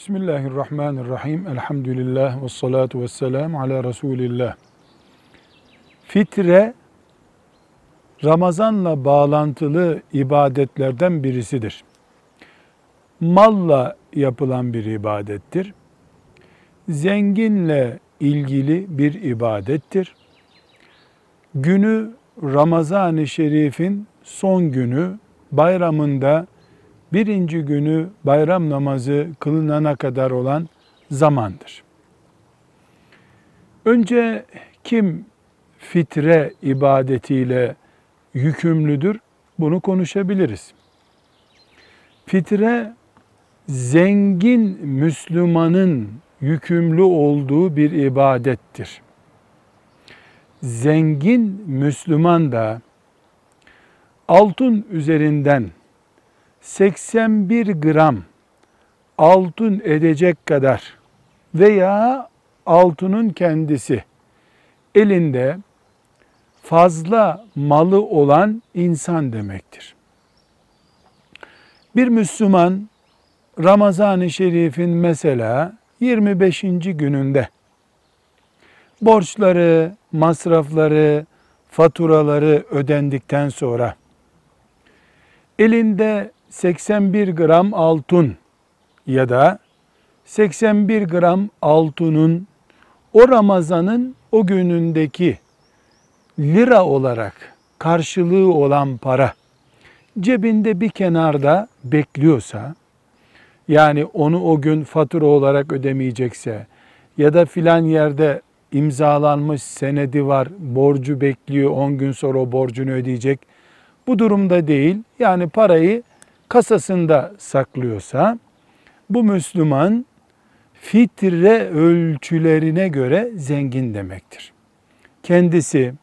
Bismillahirrahmanirrahim. Elhamdülillah ve salatu ve selamu ala Resulillah. Fitre, Ramazanla bağlantılı ibadetlerden birisidir. Malla yapılan bir ibadettir. Zenginle ilgili bir ibadettir. Günü Ramazan-ı Şerif'in son günü bayramında birinci günü bayram namazı kılınana kadar olan zamandır. Önce kim fitre ibadetiyle yükümlüdür? Bunu konuşabiliriz. Fitre zengin Müslümanın yükümlü olduğu bir ibadettir. Zengin Müslüman da altın üzerinden 81 gram altın edecek kadar veya altının kendisi elinde fazla malı olan insan demektir. Bir Müslüman Ramazan-ı Şerif'in mesela 25. gününde borçları, masrafları, faturaları ödendikten sonra elinde 81 gram altın ya da 81 gram altının o Ramazan'ın o günündeki lira olarak karşılığı olan para cebinde bir kenarda bekliyorsa yani onu o gün fatura olarak ödemeyecekse ya da filan yerde imzalanmış senedi var, borcu bekliyor, 10 gün sonra o borcunu ödeyecek. Bu durumda değil. Yani parayı kasasında saklıyorsa bu Müslüman fitre ölçülerine göre zengin demektir. Kendisi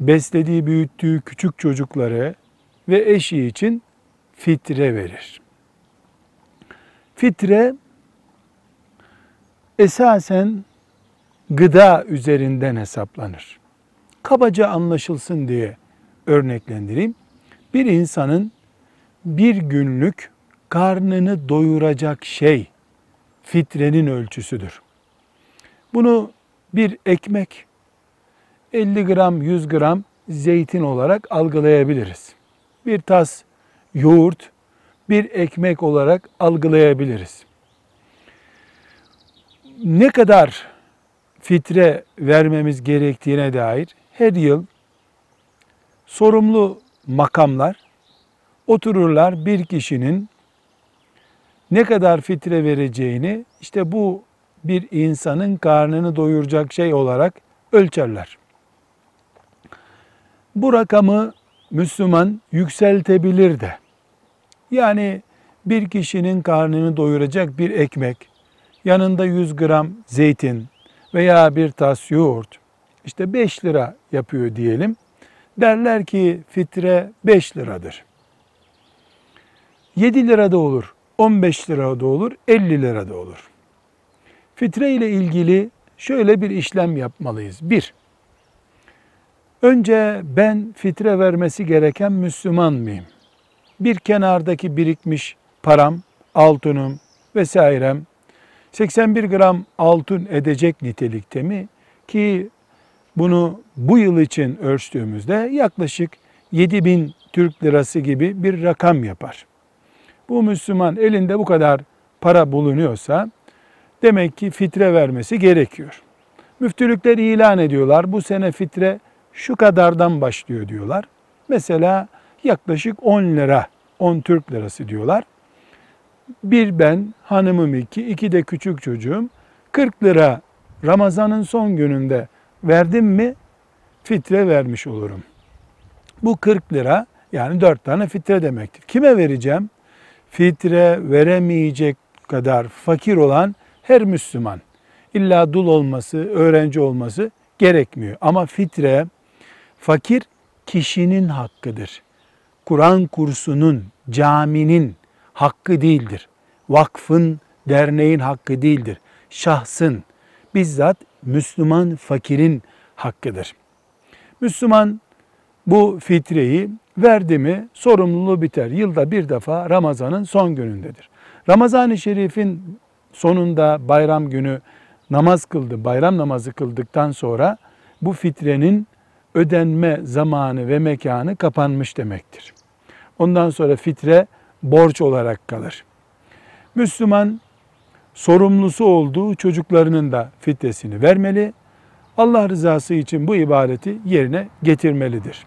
beslediği, büyüttüğü küçük çocukları ve eşi için fitre verir. Fitre esasen gıda üzerinden hesaplanır. Kabaca anlaşılsın diye örneklendireyim. Bir insanın bir günlük karnını doyuracak şey fitrenin ölçüsüdür. Bunu bir ekmek 50 gram 100 gram zeytin olarak algılayabiliriz. Bir tas yoğurt bir ekmek olarak algılayabiliriz. Ne kadar fitre vermemiz gerektiğine dair her yıl sorumlu makamlar otururlar bir kişinin ne kadar fitre vereceğini işte bu bir insanın karnını doyuracak şey olarak ölçerler. Bu rakamı Müslüman yükseltebilir de. Yani bir kişinin karnını doyuracak bir ekmek, yanında 100 gram zeytin veya bir tas yoğurt, işte 5 lira yapıyor diyelim. Derler ki fitre 5 liradır. 7 lira da olur, 15 lira da olur, 50 lira da olur. Fitre ile ilgili şöyle bir işlem yapmalıyız. Bir, önce ben fitre vermesi gereken Müslüman mıyım? Bir kenardaki birikmiş param, altınım vesairem 81 gram altın edecek nitelikte mi? Ki bunu bu yıl için ölçtüğümüzde yaklaşık 7 bin Türk lirası gibi bir rakam yapar. Bu Müslüman elinde bu kadar para bulunuyorsa demek ki fitre vermesi gerekiyor. Müftülükler ilan ediyorlar. Bu sene fitre şu kadardan başlıyor diyorlar. Mesela yaklaşık 10 lira, 10 Türk lirası diyorlar. Bir ben, hanımım iki, iki de küçük çocuğum 40 lira Ramazan'ın son gününde verdim mi fitre vermiş olurum. Bu 40 lira yani 4 tane fitre demektir. Kime vereceğim? Fitre veremeyecek kadar fakir olan her Müslüman. İlla dul olması, öğrenci olması gerekmiyor. Ama fitre fakir kişinin hakkıdır. Kur'an kursunun, caminin hakkı değildir. Vakfın, derneğin hakkı değildir. Şahsın, bizzat Müslüman fakirin hakkıdır. Müslüman bu fitreyi verdi mi sorumluluğu biter. Yılda bir defa Ramazan'ın son günündedir. Ramazan-ı Şerif'in sonunda bayram günü namaz kıldı, bayram namazı kıldıktan sonra bu fitrenin ödenme zamanı ve mekanı kapanmış demektir. Ondan sonra fitre borç olarak kalır. Müslüman sorumlusu olduğu çocuklarının da fitresini vermeli. Allah rızası için bu ibadeti yerine getirmelidir.